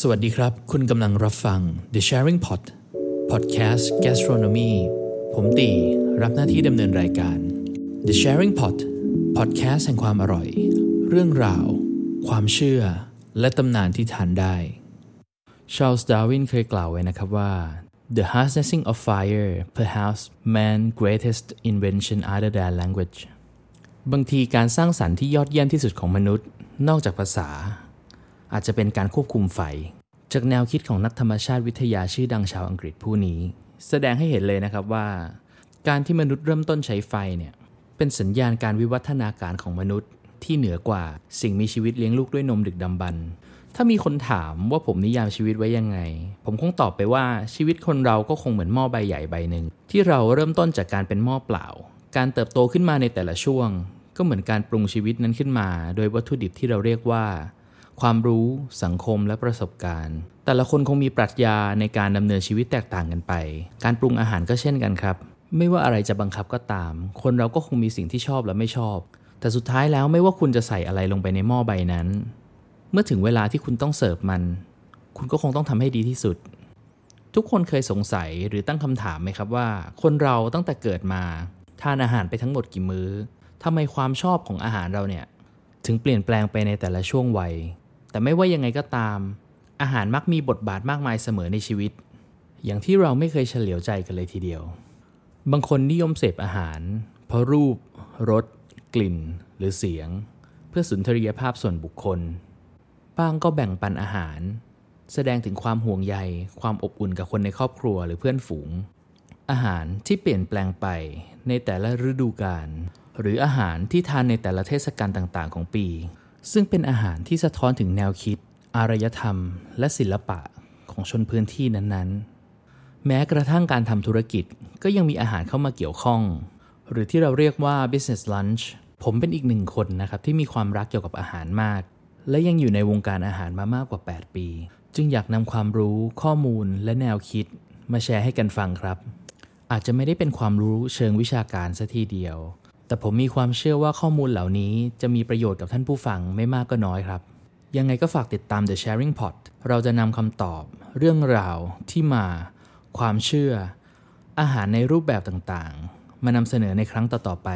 สวัสดีครับ คุณกำลังรับฟัง The Sharing Pot Podcast Gastronomy ผมตีรับหน้าที่ดำเนินรายการ The Sharing Pot Podcast แห่งความอร่อย เรื่องราว ความเชื่อ และตำนานที่ทานได้ชาลส์ดาวินเคยกล่าวไว้นะครับว่า The harnessing of fire perhaps man's greatest invention other than language บางทีการสร้างสรรค์ที่ยอดเยี่ยมที่สุดของมนุษย์ นอกจากภาษา อาจจะเป็นการควบคุมไฟ จากแนวคิดของนักธรรมชาติวิทยาชื่อดังชาวอังกฤษผู้นี้ แสดงให้เห็นเลยนะครับว่า การที่มนุษย์เริ่มต้นใช้ไฟเนี่ยเป็นสัญญาณการวิวัฒนาการของมนุษย์ ที่เหนือกว่าสิ่งมีชีวิตเลี้ยงลูกด้วยนมดึกดำบรรพ์ถ้ามีคนถามว่าผมนิยามชีวิตไว้ยังไง ผมคงตอบไปว่าชีวิตคนเราก็คงเหมือนหม้อใบใหญ่ใบหนึ่งที่เราเริ่มต้นจากการเป็นหม้อเปล่า การเติบโตขึ้นมาในแต่ละช่วง ก็เหมือนการปรุงชีวิตนั้นขึ้นมา โดยวัตถุดิบที่เราเรียกว่า ความรู้สังคมและประสบการณ์ แต่ละคนคงมีปรัชญาในการดำเนินชีวิตแตกต่างกันไป การปรุงอาหารก็เช่นกันครับ ไม่ว่าอะไรจะบังคับก็ตาม คนเราก็คงมีสิ่งที่ชอบและไม่ชอบ แต่สุดท้ายแล้วไม่ว่าคุณจะใส่อะไรลงไปในหม้อใบนั้น เมื่อถึงเวลาที่คุณต้องเสิร์ฟมัน คุณก็คงต้องทำให้ดีที่สุด ทุกคนเคยสงสัยหรือตั้งคำถามไหมครับว่า คนเราตั้งแต่เกิดมา ทานอาหารไปทั้งหมดกี่มือ้อทำไมความชอบของอาหารเราเนี่ยถึงเปลี่ยนแปลงไปในแต่ละช่วงวัย แต่ไม่ว่ายังไงก็ตาม อาหารมักมีบทบาทมากมายเสมอในชีวิต อย่างที่เราไม่เคยเฉลียวใจกันเลยทีเดียว บางคนนิยมเสพอาหาร เพราะรูปรสกลิ่น หรือเสียง เพื่อสุนทรียภาพส่วนบุคคล บ้างก็แบ่งปันอาหาร แสดงถึงความห่วงใย ความอบอุ่นกับคนในครอบครัวหรือเพื่อนฝูง อาหารที่เปลี่ยนแปลงไปในแต่ละฤดูกาลหรืออาหารที่ทานในแต่ละเทศกาลต่างๆ ของปี ซึ่งเป็นอาหารที่สะท้อนถึงแนวคิด อารยธรรม และศิลปะของชนพื้นที่นั้นๆ แม้กระทั่งการทำธุรกิจก็ยังมีอาหารเข้ามาเกี่ยวข้อง หรือที่เราเรียกว่า business lunch ผมเป็นอีกหนึ่งคนนะครับที่มีความรักเกี่ยวกับอาหารมาก และยังอยู่ในวงการอาหารมามากกว่า 8 ปี จึงอยากนำความรู้ ข้อมูล และแนวคิด มาแชร์ให้กันฟังครับ อาจจะไม่ได้เป็นความรู้เชิงวิชาการซะทีเดียว แต่ผมมีความเชื่อว่าข้อมูลเหล่านี้จะมีประโยชน์กับท่านผู้ฟังไม่มากก็น้อยครับ ยังไงก็ฝากติดตาม The Sharing Pot เราจะนำคำตอบ เรื่องราวที่มา ความเชื่อ อาหารในรูปแบบต่างๆ มานำเสนอในครั้งต่อๆไป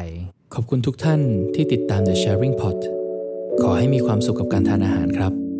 ขอบคุณทุกท่านที่ติดตาม The Sharing Pot ขอให้มีความสุขกับการทานอาหารครับ